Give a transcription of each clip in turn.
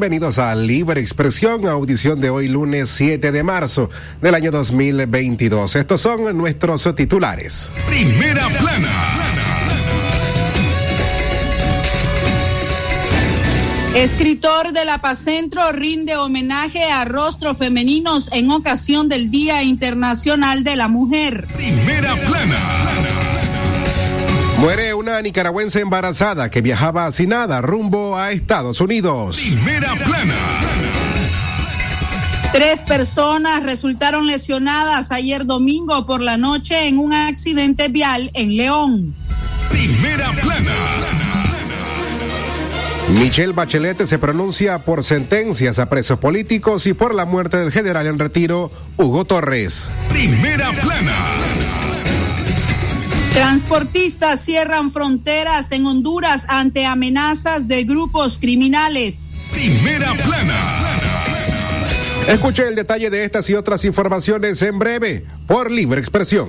Bienvenidos a Libre Expresión, audición de hoy lunes 7 de marzo del año 2022. Estos son nuestros titulares. Primera plana. Escritor de la Pacentro rinde homenaje a rostros femeninos en ocasión del Día Internacional de la Mujer. Primera plana. Muere una nicaragüense embarazada que viajaba sin nada rumbo a Estados Unidos. Primera plana. Tres personas resultaron lesionadas ayer domingo por la noche en un accidente vial en León. Primera plana. Michelle Bachelet se pronuncia por sentencias a presos políticos y por la muerte del general en retiro, Hugo Torres. Primera plana. Transportistas cierran fronteras en Honduras ante amenazas de grupos criminales. Primera plana. Escuche el detalle de estas y otras informaciones en breve por Libre Expresión.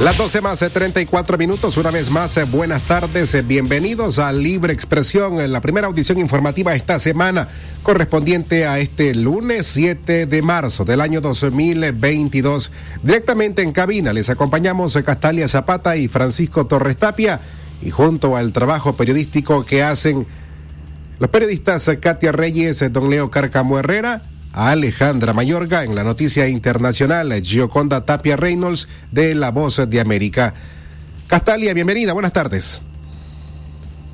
Las 12 más de 34 minutos, una vez más, eh, buenas tardes, eh, bienvenidos a Libre Expresión, en la primera audición informativa esta semana, correspondiente a este lunes 7 de marzo del año 2022. Directamente en cabina les acompañamos Castalia Zapata y Francisco Torres Tapia, y junto al trabajo periodístico que hacen los periodistas eh, Katia Reyes, Don Leo Carcamo Herrera, a Alejandra Mayorga en la noticia internacional, Gioconda Tapia Reynolds de La Voz de América. Castalia, bienvenida, buenas tardes.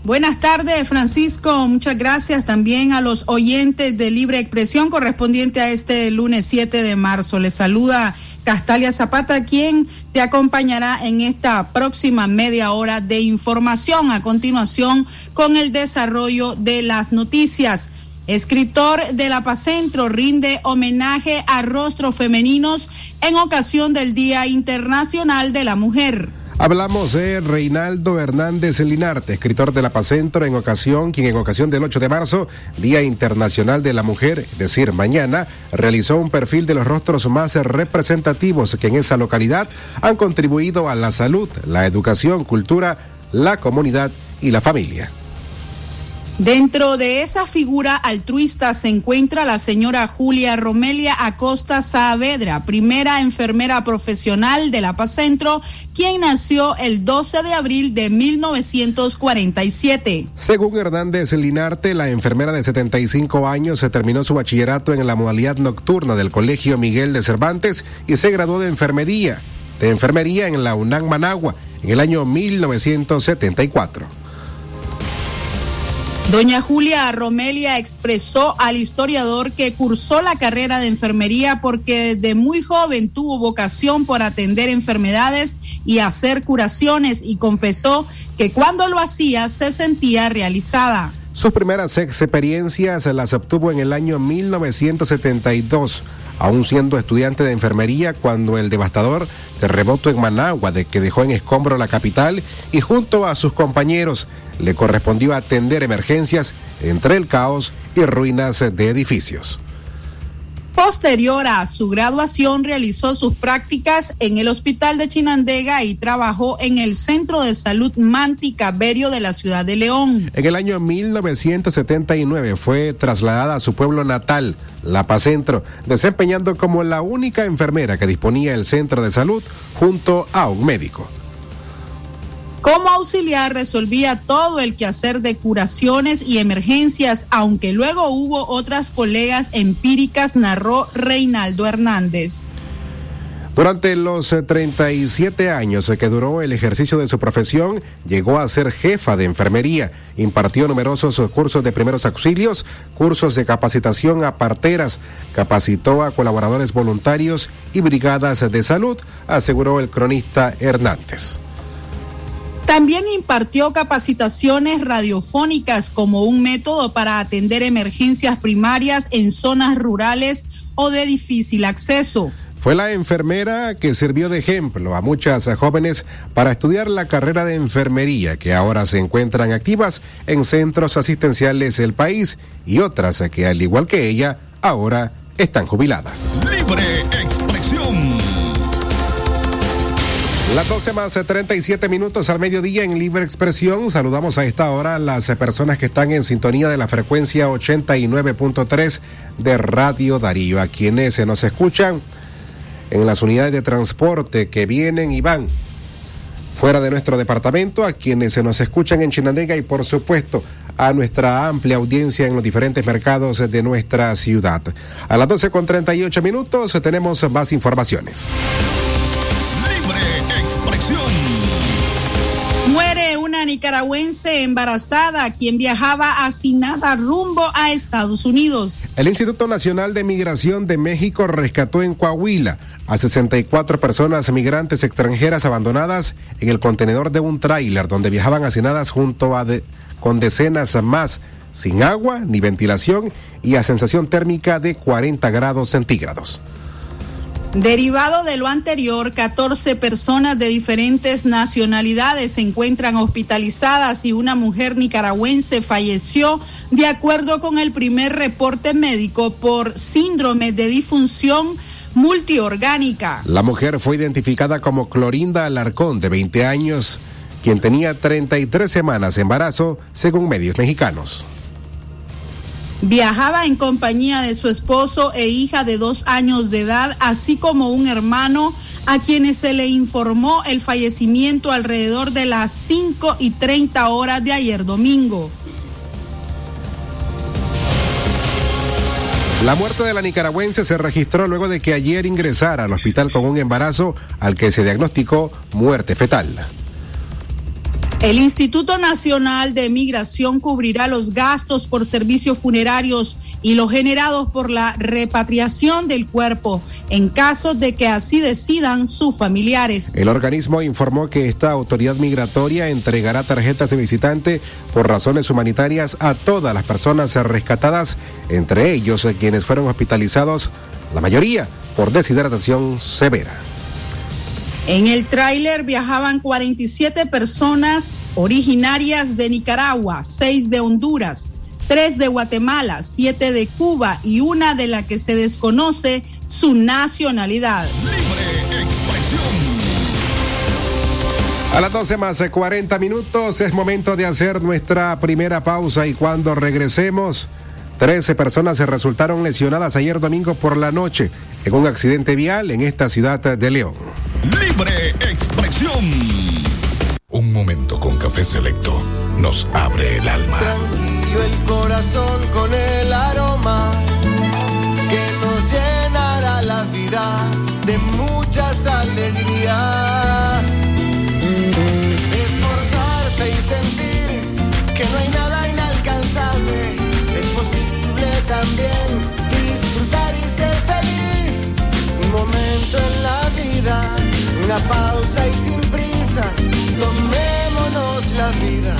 Buenas tardes, Francisco. Muchas gracias también a los oyentes de Libre Expresión correspondiente a este lunes 7 de marzo. Les saluda Castalia Zapata, quien te acompañará en esta próxima media hora de información. A continuación, con el desarrollo de las noticias. Escritor de La Pacentro rinde homenaje a rostros femeninos en ocasión del Día Internacional de la Mujer. Hablamos de Reinaldo Hernández Linarte, escritor de La Pacentro en ocasión, quien en ocasión del 8 de marzo, Día Internacional de la Mujer, es decir, mañana, realizó un perfil de los rostros más representativos que en esa localidad han contribuido a la salud, la educación, cultura, la comunidad y la familia. Dentro de esa figura altruista se encuentra la señora Julia Romelia Acosta Saavedra, primera enfermera profesional de la Centro, quien nació el 12 de abril de 1947. Según Hernández Linarte, la enfermera de 75 años se terminó su bachillerato en la modalidad nocturna del Colegio Miguel de Cervantes y se graduó de enfermería, de enfermería en la UNAM Managua en el año 1974. Doña Julia Romelia expresó al historiador que cursó la carrera de enfermería porque desde muy joven tuvo vocación por atender enfermedades y hacer curaciones y confesó que cuando lo hacía se sentía realizada. Sus primeras experiencias las obtuvo en el año 1972 aún siendo estudiante de enfermería cuando el devastador terremoto en Managua, de que dejó en escombro la capital, y junto a sus compañeros le correspondió atender emergencias entre el caos y ruinas de edificios. Posterior a su graduación, realizó sus prácticas en el Hospital de Chinandega y trabajó en el Centro de Salud Manti Caberio de la ciudad de León. En el año 1979 fue trasladada a su pueblo natal, La Paz Centro, desempeñando como la única enfermera que disponía el centro de salud junto a un médico. Como auxiliar resolvía todo el quehacer de curaciones y emergencias, aunque luego hubo otras colegas empíricas, narró Reinaldo Hernández. Durante los 37 años que duró el ejercicio de su profesión, llegó a ser jefa de enfermería. Impartió numerosos cursos de primeros auxilios, cursos de capacitación a parteras, capacitó a colaboradores voluntarios y brigadas de salud, aseguró el cronista Hernández. También impartió capacitaciones radiofónicas como un método para atender emergencias primarias en zonas rurales o de difícil acceso. Fue la enfermera que sirvió de ejemplo a muchas jóvenes para estudiar la carrera de enfermería que ahora se encuentran activas en centros asistenciales del país y otras que al igual que ella ahora están jubiladas. Libre Las 12 más 37 minutos al mediodía en Libre Expresión. Saludamos a esta hora a las personas que están en sintonía de la frecuencia 89.3 de Radio Darío, a quienes se nos escuchan en las unidades de transporte que vienen y van fuera de nuestro departamento, a quienes se nos escuchan en Chinandega y por supuesto a nuestra amplia audiencia en los diferentes mercados de nuestra ciudad. A las 12 con 38 minutos tenemos más informaciones. Nicaragüense embarazada quien viajaba asignada rumbo a Estados Unidos. El Instituto Nacional de Migración de México rescató en Coahuila a 64 personas migrantes extranjeras abandonadas en el contenedor de un tráiler donde viajaban hacinadas junto a con decenas más sin agua ni ventilación y a sensación térmica de 40 grados centígrados. Derivado de lo anterior, 14 personas de diferentes nacionalidades se encuentran hospitalizadas y una mujer nicaragüense falleció de acuerdo con el primer reporte médico por síndrome de disfunción multiorgánica. La mujer fue identificada como Clorinda Alarcón, de 20 años, quien tenía 33 semanas de embarazo, según medios mexicanos. Viajaba en compañía de su esposo e hija de dos años de edad, así como un hermano a quienes se le informó el fallecimiento alrededor de las 5 y 30 horas de ayer domingo. La muerte de la nicaragüense se registró luego de que ayer ingresara al hospital con un embarazo al que se diagnosticó muerte fetal. El Instituto Nacional de Migración cubrirá los gastos por servicios funerarios y los generados por la repatriación del cuerpo en caso de que así decidan sus familiares. El organismo informó que esta autoridad migratoria entregará tarjetas de visitante por razones humanitarias a todas las personas rescatadas, entre ellos quienes fueron hospitalizados, la mayoría por deshidratación severa. En el tráiler viajaban 47 personas originarias de Nicaragua, 6 de Honduras, 3 de Guatemala, 7 de Cuba y una de la que se desconoce su nacionalidad. A las 12 más 40 minutos es momento de hacer nuestra primera pausa y cuando regresemos, 13 personas se resultaron lesionadas ayer domingo por la noche en un accidente vial en esta ciudad de León. Libre expresión. Un momento con café selecto nos abre el alma. Tranquilo el corazón con el aroma que nos llenará la vida de muchas alegrías. Una pausa y sin prisas. Tomémonos la vida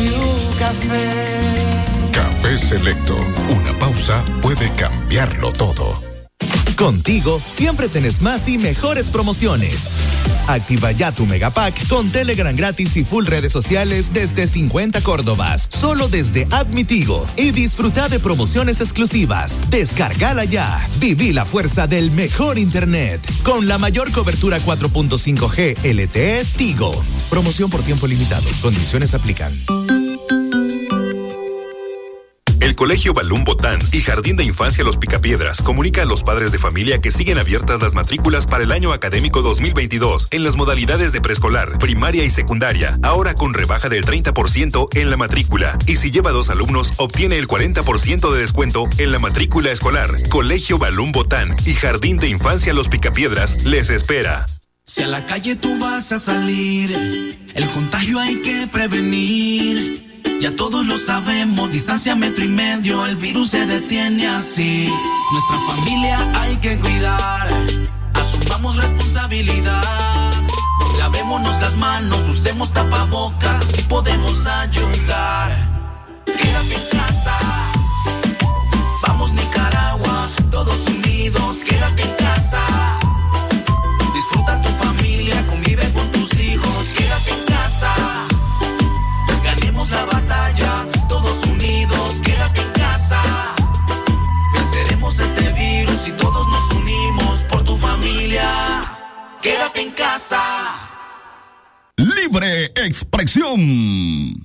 y un café. Café selecto. Una pausa puede cambiarlo todo. Contigo siempre tenés más y mejores promociones. Activa ya tu Megapack con Telegram gratis y full redes sociales desde 50 Córdobas, solo desde Admitigo y disfruta de promociones exclusivas. Descargala ya. Viví la fuerza del mejor internet con la mayor cobertura 4.5G LTE Tigo. Promoción por tiempo limitado. Condiciones aplican. El Colegio Balún Botán y Jardín de Infancia Los Picapiedras comunica a los padres de familia que siguen abiertas las matrículas para el año académico 2022 en las modalidades de preescolar, primaria y secundaria, ahora con rebaja del 30% en la matrícula. Y si lleva dos alumnos, obtiene el 40% de descuento en la matrícula escolar. Colegio Balún Botán y Jardín de Infancia Los Picapiedras les espera. Si a la calle tú vas a salir, el contagio hay que prevenir. Ya todos lo sabemos, distancia metro y medio, el virus se detiene así. Nuestra familia hay que cuidar, asumamos responsabilidad. La Lavémonos las manos, usemos tapabocas, así podemos ayudar. Quédate en casa. Vamos Nicaragua, todos unidos, quédate en casa. Quédate en casa. Libre expresión.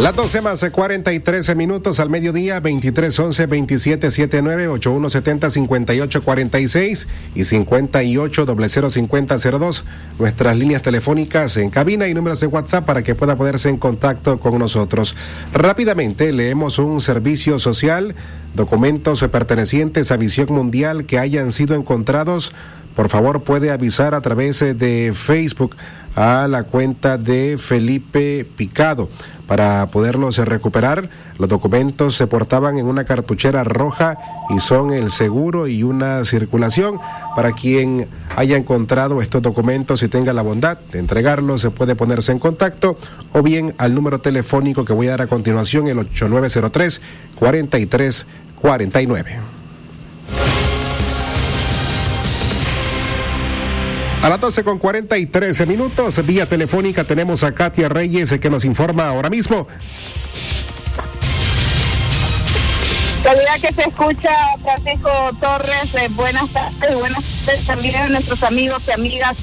Las 12 más 43 minutos al mediodía, 23 11 27 79 81 70 58 46 y 58 00 50 02. Nuestras líneas telefónicas en cabina y números de WhatsApp para que pueda ponerse en contacto con nosotros. Rápidamente leemos un servicio social, documentos pertenecientes a Visión Mundial que hayan sido encontrados. Por favor, puede avisar a través de Facebook a la cuenta de Felipe Picado. Para poderlos recuperar, los documentos se portaban en una cartuchera roja y son el seguro y una circulación. Para quien haya encontrado estos documentos y tenga la bondad de entregarlos, se puede ponerse en contacto o bien al número telefónico que voy a dar a continuación, el 8903 4349. A las 12 con 43 minutos, vía telefónica tenemos a Katia Reyes que nos informa ahora mismo. Calidad que se escucha, Francisco Torres, eh, buenas tardes, buenas tardes también a nuestros amigos y amigas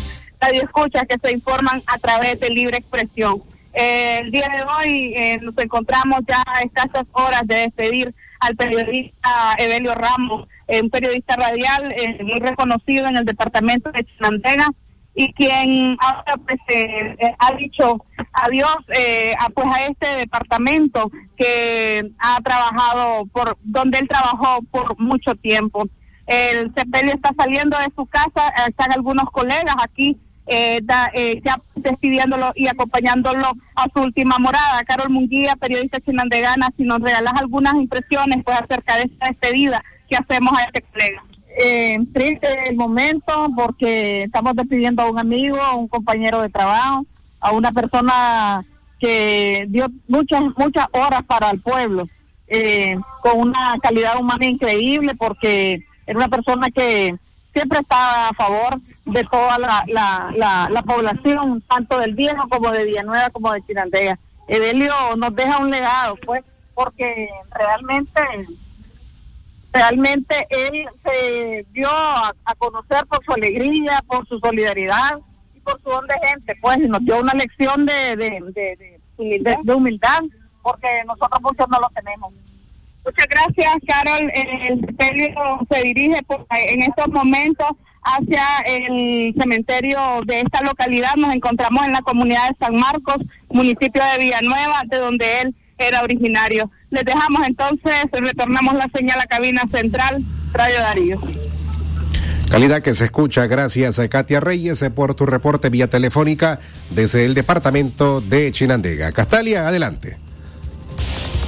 radio escuchas que se informan a través de Libre Expresión. Eh, el día de hoy eh, nos encontramos ya a escasas horas de despedir al periodista Evelio Ramos, un periodista radial muy reconocido en el departamento de Chinandega y quien ahora pues, eh, eh, ha dicho adiós eh, a, pues a este departamento que ha trabajado por donde él trabajó por mucho tiempo. El sepelio está saliendo de su casa, están algunos colegas aquí ya despidiéndolo y acompañándolo a su última morada. Carol Munguía, periodista chinandegana, si nos regalas algunas impresiones pues acerca de esta despedida que hacemos a este colega eh, triste el momento porque estamos despidiendo a un amigo, a un compañero de trabajo, a una persona que dio muchas, muchas horas para el pueblo, eh, con una calidad humana increíble porque era una persona que siempre estaba a favor de toda la, la, la, población, tanto del viejo como de Villanueva como de Chirandega. Evelio nos deja un legado, pues, porque realmente realmente él se dio a, conocer por su alegría, por su solidaridad y por su don de gente, pues nos dio una lección de, de, de, humildad, porque nosotros muchos no lo tenemos. Muchas gracias, Carol. El cementerio se dirige pues, en estos momentos hacia el cementerio de esta localidad. Nos encontramos en la comunidad de San Marcos, municipio de Villanueva, de donde él era originario. Les dejamos entonces, retornamos la señal a cabina central, Radio Darío. Calidad que se escucha, gracias a Katia Reyes por tu reporte vía telefónica desde el departamento de Chinandega. Castalia, adelante.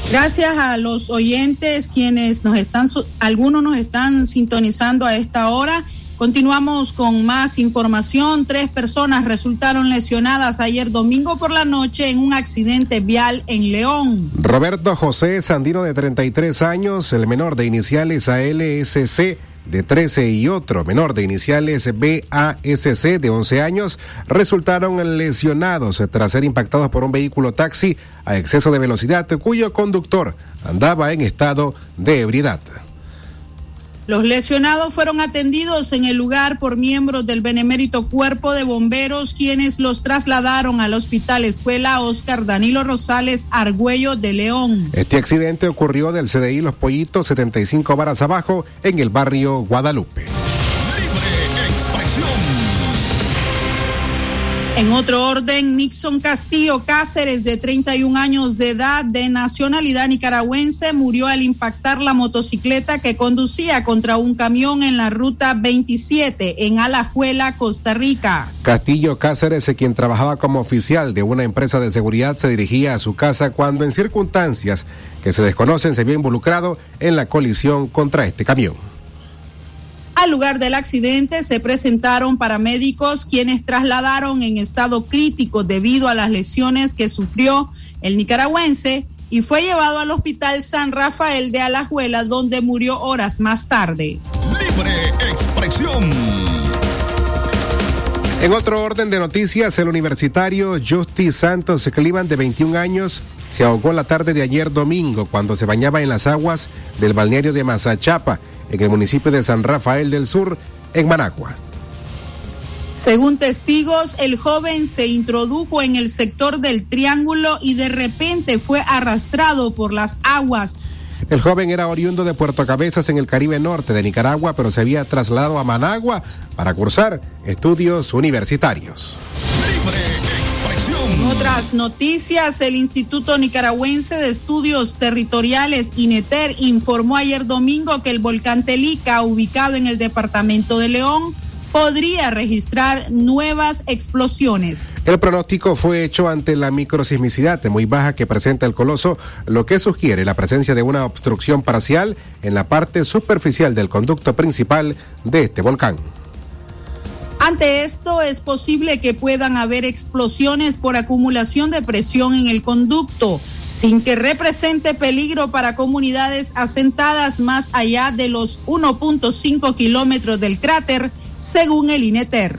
Gracias a los oyentes quienes nos están, algunos nos están sintonizando a esta hora Continuamos con más información. Tres personas resultaron lesionadas ayer domingo por la noche en un accidente vial en León. Roberto José Sandino de 33 años, el menor de iniciales ALSC de 13 y otro menor de iniciales BASC de 11 años resultaron lesionados tras ser impactados por un vehículo taxi a exceso de velocidad cuyo conductor andaba en estado de ebriedad. Los lesionados fueron atendidos en el lugar por miembros del benemérito Cuerpo de Bomberos, quienes los trasladaron al Hospital Escuela Oscar Danilo Rosales Argüello de León. Este accidente ocurrió del CDI Los Pollitos, 75 varas abajo, en el barrio Guadalupe. En otro orden, Nixon Castillo Cáceres, de 31 años de edad, de nacionalidad nicaragüense, murió al impactar la motocicleta que conducía contra un camión en la ruta 27 en Alajuela, Costa Rica. Castillo Cáceres, quien trabajaba como oficial de una empresa de seguridad, se dirigía a su casa cuando en circunstancias que se desconocen se vio involucrado en la colisión contra este camión. Al lugar del accidente se presentaron paramédicos quienes trasladaron en estado crítico debido a las lesiones que sufrió el nicaragüense y fue llevado al Hospital San Rafael de Alajuela donde murió horas más tarde. Libre expresión. En otro orden de noticias, el universitario Justi Santos Clivan, de 21 años, se ahogó la tarde de ayer domingo cuando se bañaba en las aguas del balneario de Mazachapa, en el municipio de San Rafael del Sur, en Managua. Según testigos, el joven se introdujo en el sector del triángulo y de repente fue arrastrado por las aguas. El joven era oriundo de Puerto Cabezas en el Caribe Norte de Nicaragua, pero se había trasladado a Managua para cursar estudios universitarios. En otras noticias, el Instituto Nicaragüense de Estudios Territoriales, INETER, informó ayer domingo que el volcán Telica, ubicado en el departamento de León, podría registrar nuevas explosiones. El pronóstico fue hecho ante la microsismicidad muy baja que presenta el coloso, lo que sugiere la presencia de una obstrucción parcial en la parte superficial del conducto principal de este volcán. Ante esto es posible que puedan haber explosiones por acumulación de presión en el conducto, sin que represente peligro para comunidades asentadas más allá de los 1.5 kilómetros del cráter según el INETER.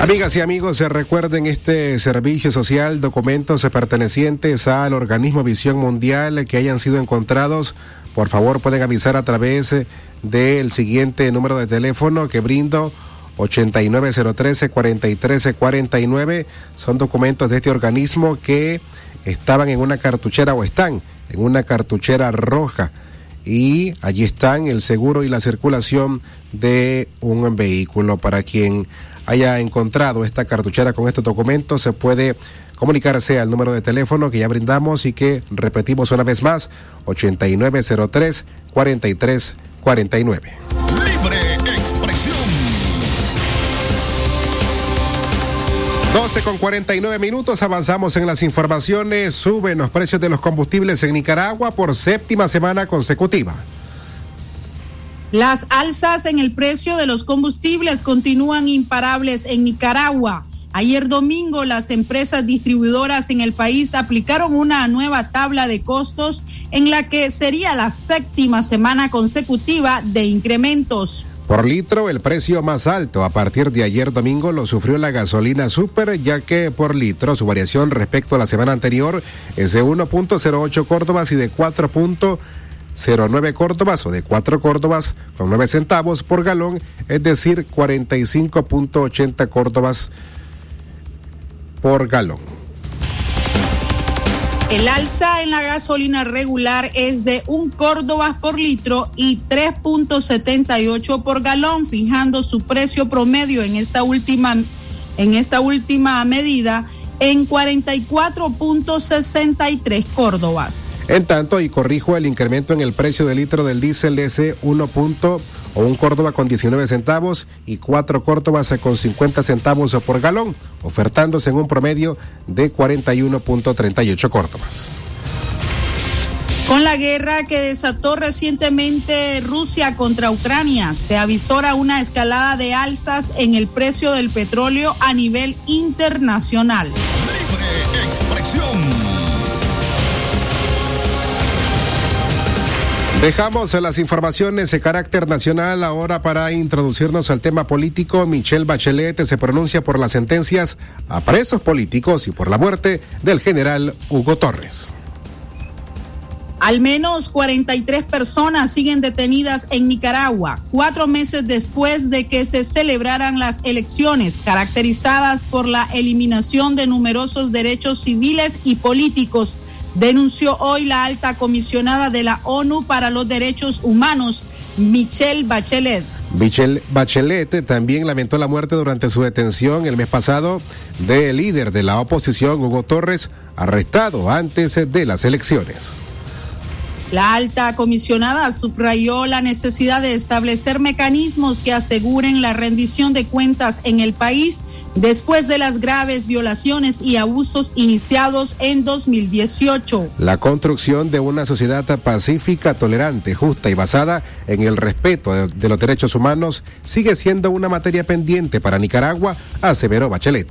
Amigas y amigos, se recuerden este servicio social, documentos pertenecientes al organismo Visión Mundial que hayan sido encontrados. Por favor, pueden avisar a través del siguiente número de teléfono que brindo 89013-4349. Son documentos de este organismo que estaban en una cartuchera o están en una cartuchera roja y allí están el seguro y la circulación de un vehículo. Para quien haya encontrado esta cartuchera con estos documentos, se puede comunicarse al número de teléfono que ya brindamos y que repetimos una vez más, 8903 4349. Libre expresión. 12 con 49 minutos, avanzamos en las informaciones. Suben los precios de los combustibles en Nicaragua por séptima semana consecutiva. Las alzas en el precio de los combustibles continúan imparables en Nicaragua. Ayer domingo las empresas distribuidoras en el país aplicaron una nueva tabla de costos en la que sería la séptima semana consecutiva de incrementos. Por litro, el precio más alto a partir de ayer domingo lo sufrió la gasolina super, ya que por litro su variación respecto a la semana anterior es de 1.08 córdobas y de 4.09 córdobas o de 4 córdobas con 9 centavos por galón, es decir, 45.80 córdobas por galón. El alza en la gasolina regular es de un córdoba por litro y 3.78 por galón, fijando su precio promedio en esta última en esta última medida en 44.63 córdobas. En tanto, y corrijo el incremento en el precio del litro del diésel es 1. o un Córdoba con 19 centavos y cuatro Córdobas con 50 centavos por galón, ofertándose en un promedio de 41.38 Córdobas. Con la guerra que desató recientemente Rusia contra Ucrania, se avisora una escalada de alzas en el precio del petróleo a nivel internacional. Libre expresión. Dejamos las informaciones de carácter nacional ahora para introducirnos al tema político. Michelle Bachelet se pronuncia por las sentencias a presos políticos y por la muerte del general Hugo Torres. Al menos 43 personas siguen detenidas en Nicaragua, cuatro meses después de que se celebraran las elecciones, caracterizadas por la eliminación de numerosos derechos civiles y políticos, denunció hoy la alta comisionada de la ONU para los Derechos Humanos, Michelle Bachelet. Michelle Bachelet también lamentó la muerte durante su detención el mes pasado del líder de la oposición, Hugo Torres, arrestado antes de las elecciones. La alta comisionada subrayó la necesidad de establecer mecanismos que aseguren la rendición de cuentas en el país después de las graves violaciones y abusos iniciados en 2018. La construcción de una sociedad pacífica, tolerante, justa y basada en el respeto de, los derechos humanos sigue siendo una materia pendiente para Nicaragua, aseveró Bachelet.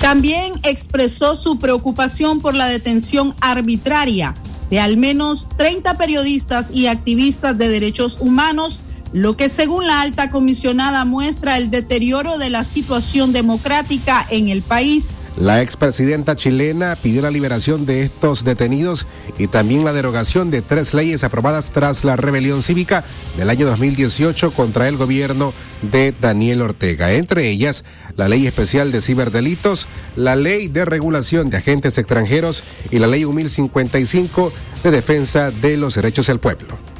También expresó su preocupación por la detención arbitraria de al menos 30 periodistas y activistas de derechos humanos, lo que según la alta comisionada muestra el deterioro de la situación democrática en el país. La expresidenta chilena pidió la liberación de estos detenidos y también la derogación de tres leyes aprobadas tras la rebelión cívica del año 2018 contra el gobierno de Daniel Ortega, entre ellas la ley especial de ciberdelitos, la ley de regulación de agentes extranjeros y la ley 1055 de defensa de los derechos del pueblo.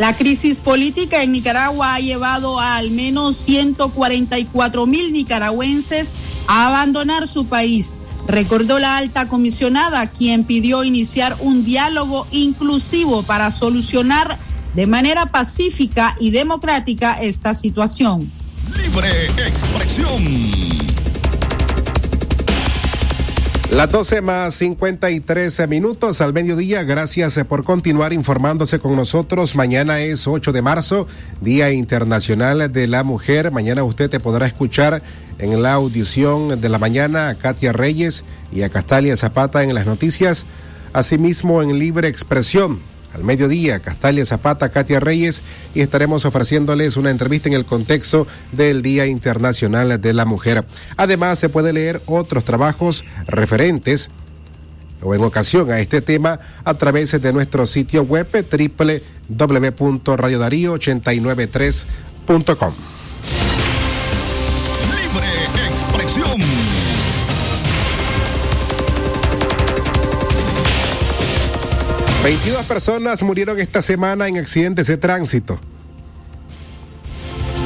La crisis política en Nicaragua ha llevado a al menos 144 mil nicaragüenses a abandonar su país, recordó la alta comisionada, quien pidió iniciar un diálogo inclusivo para solucionar de manera pacífica y democrática esta situación. Libre expresión. Las 12 más 53 minutos al mediodía. Gracias por continuar informándose con nosotros. Mañana es 8 de marzo, Día Internacional de la Mujer. Mañana usted te podrá escuchar en la audición de la mañana a Katia Reyes y a Castalia Zapata en las noticias. Asimismo en Libre Expresión al mediodía, Castalia Zapata, Katia Reyes, y estaremos ofreciéndoles una entrevista en el contexto del Día Internacional de la Mujer. Además, se puede leer otros trabajos referentes o en ocasión a este tema a través de nuestro sitio web www.radiodarío893.com. 22 personas murieron esta semana en accidentes de tránsito.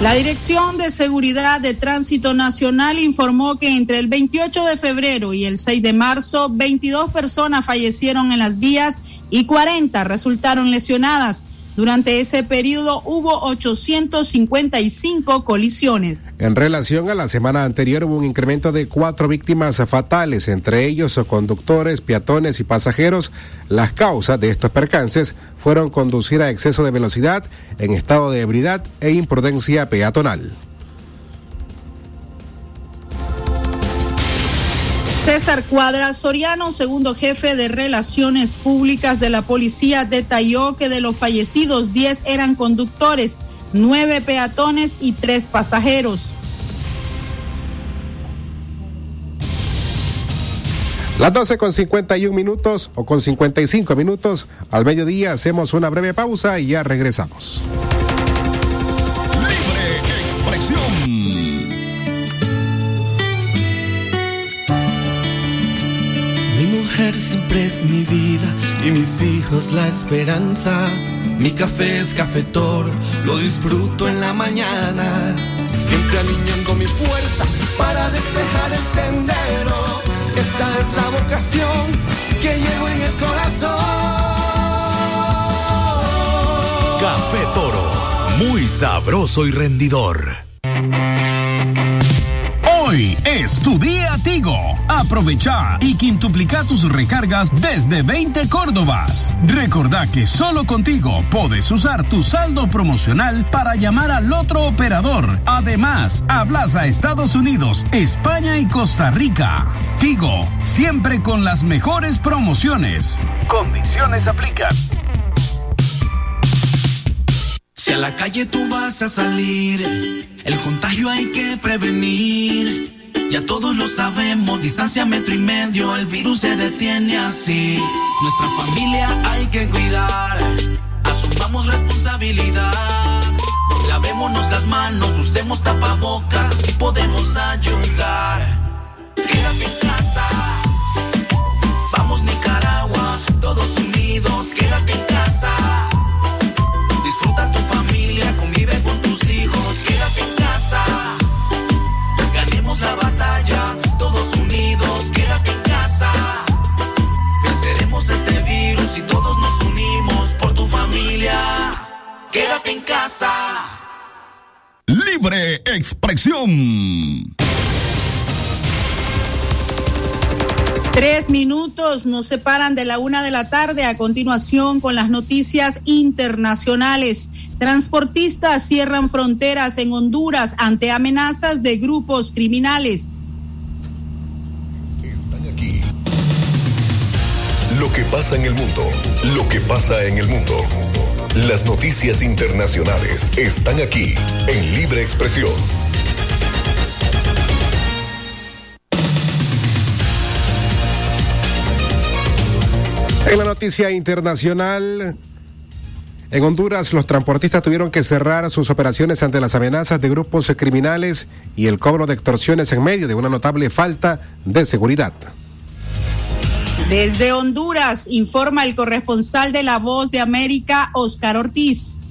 La Dirección de Seguridad de Tránsito Nacional informó que entre el 28 de febrero y el 6 de marzo, 22 personas fallecieron en las vías y 40 resultaron lesionadas. Durante ese periodo hubo 855 colisiones. En relación a la semana anterior hubo un incremento de cuatro víctimas fatales, entre ellos conductores, peatones y pasajeros. Las causas de estos percances fueron conducir a exceso de velocidad, en estado de ebriedad e imprudencia peatonal. César Cuadra Soriano, segundo jefe de Relaciones Públicas de la Policía, detalló que de los fallecidos 10 eran conductores, 9 peatones y 3 pasajeros. Las 12 con 51 minutos o con 55 minutos al mediodía hacemos una breve pausa y ya regresamos. Siempre es mi vida y mis hijos la esperanza. Mi café es cafetor, lo disfruto en la mañana. Siempre alineando mi fuerza para despejar el sendero. Esta es la vocación que llevo en el corazón. Café Toro, muy sabroso y rendidor. Es tu día Tigo. Aprovecha y quintuplica tus recargas desde 20 Córdobas. Recordá que solo contigo puedes usar tu saldo promocional para llamar al otro operador. Además, hablas a Estados Unidos, España y Costa Rica. Tigo, siempre con las mejores promociones. Condiciones aplican. A la calle tú vas a salir, el contagio hay que prevenir. Ya todos lo sabemos, distancia metro y medio, el virus se detiene así. Nuestra familia hay que cuidar, asumamos responsabilidad. Lavémonos las manos, usemos tapabocas, así podemos ayudar. Quédate en casa, Libre expresión. Tres minutos nos separan de la una de la tarde. A continuación, con las noticias internacionales. Transportistas cierran fronteras en Honduras ante amenazas de grupos criminales. Están aquí. Lo que pasa en el mundo. Lo que pasa en el mundo. Las noticias internacionales están aquí en Libre Expresión. En la noticia internacional, en Honduras los transportistas tuvieron que cerrar sus operaciones ante las amenazas de grupos criminales y el cobro de extorsiones en medio de una notable falta de seguridad. Desde Honduras, informa el corresponsal de La Voz de América, Oscar Ortiz.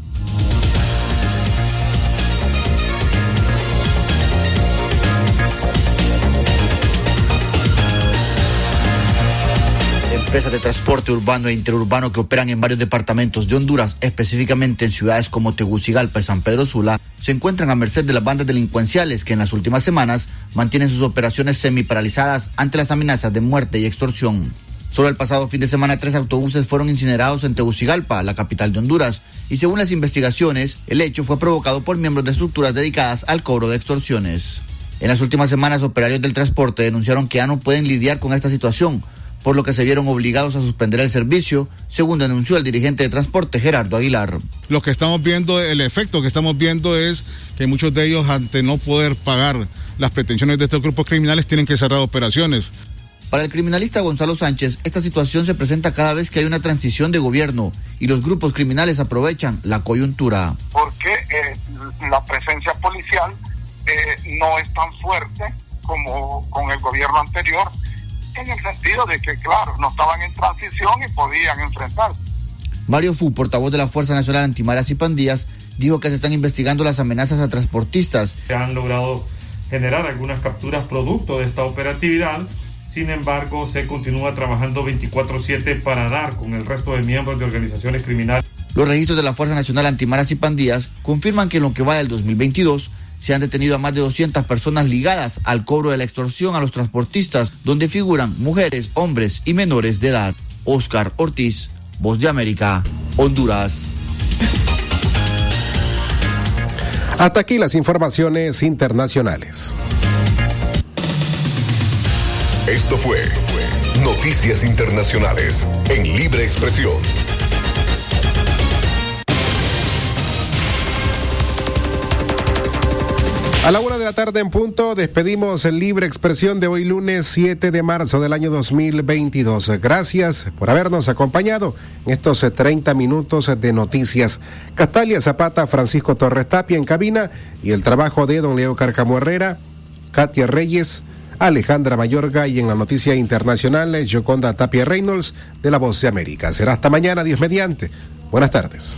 Empresas de transporte urbano e interurbano que operan en varios departamentos de Honduras, específicamente en ciudades como Tegucigalpa y San Pedro Sula, se encuentran a merced de las bandas delincuenciales que en las últimas semanas mantienen sus operaciones semi-paralizadas ante las amenazas de muerte y extorsión. Solo el pasado fin de semana tres autobuses fueron incinerados en Tegucigalpa, la capital de Honduras, y según las investigaciones, el hecho fue provocado por miembros de estructuras dedicadas al cobro de extorsiones. En las últimas semanas, operarios del transporte denunciaron que ya no pueden lidiar con esta situación, por lo que se vieron obligados a suspender el servicio, según denunció el dirigente de transporte Gerardo Aguilar. Lo que estamos viendo, el efecto que estamos viendo es que muchos de ellos, ante no poder pagar las pretensiones de estos grupos criminales, tienen que cerrar operaciones. Para el criminalista Gonzalo Sánchez, esta situación se presenta cada vez que hay una transición de gobierno y los grupos criminales aprovechan la coyuntura. Porque eh, la presencia policial eh, no es tan fuerte como con el gobierno anterior en el sentido de que, claro, no estaban en transición y podían enfrentarse. Mario Fu, portavoz de la Fuerza Nacional Antimaras y Pandillas, dijo que se están investigando las amenazas a transportistas. Se han logrado generar algunas capturas producto de esta operatividad. Sin embargo, se continúa trabajando 24/7 para dar con el resto de miembros de organizaciones criminales. Los registros de la Fuerza Nacional Antimaras y Pandillas confirman que en lo que va del 2022 se han detenido a más de 200 personas ligadas al cobro de la extorsión a los transportistas, donde figuran mujeres, hombres y menores de edad. Oscar Ortiz, Voz de América, Honduras. Hasta aquí las informaciones internacionales. Esto fue Noticias Internacionales en Libre Expresión. A la una de la tarde en punto despedimos el libre expresión de hoy lunes 7 de marzo del año 2022. Gracias por habernos acompañado en estos 30 minutos de noticias. Castalia Zapata, Francisco Torres Tapia en cabina y el trabajo de don Leo Carcamo Herrera, Katia Reyes, Alejandra Mayorga y en la noticia internacional Joconda Tapia Reynolds de La Voz de América. Será hasta mañana, Dios mediante. Buenas tardes.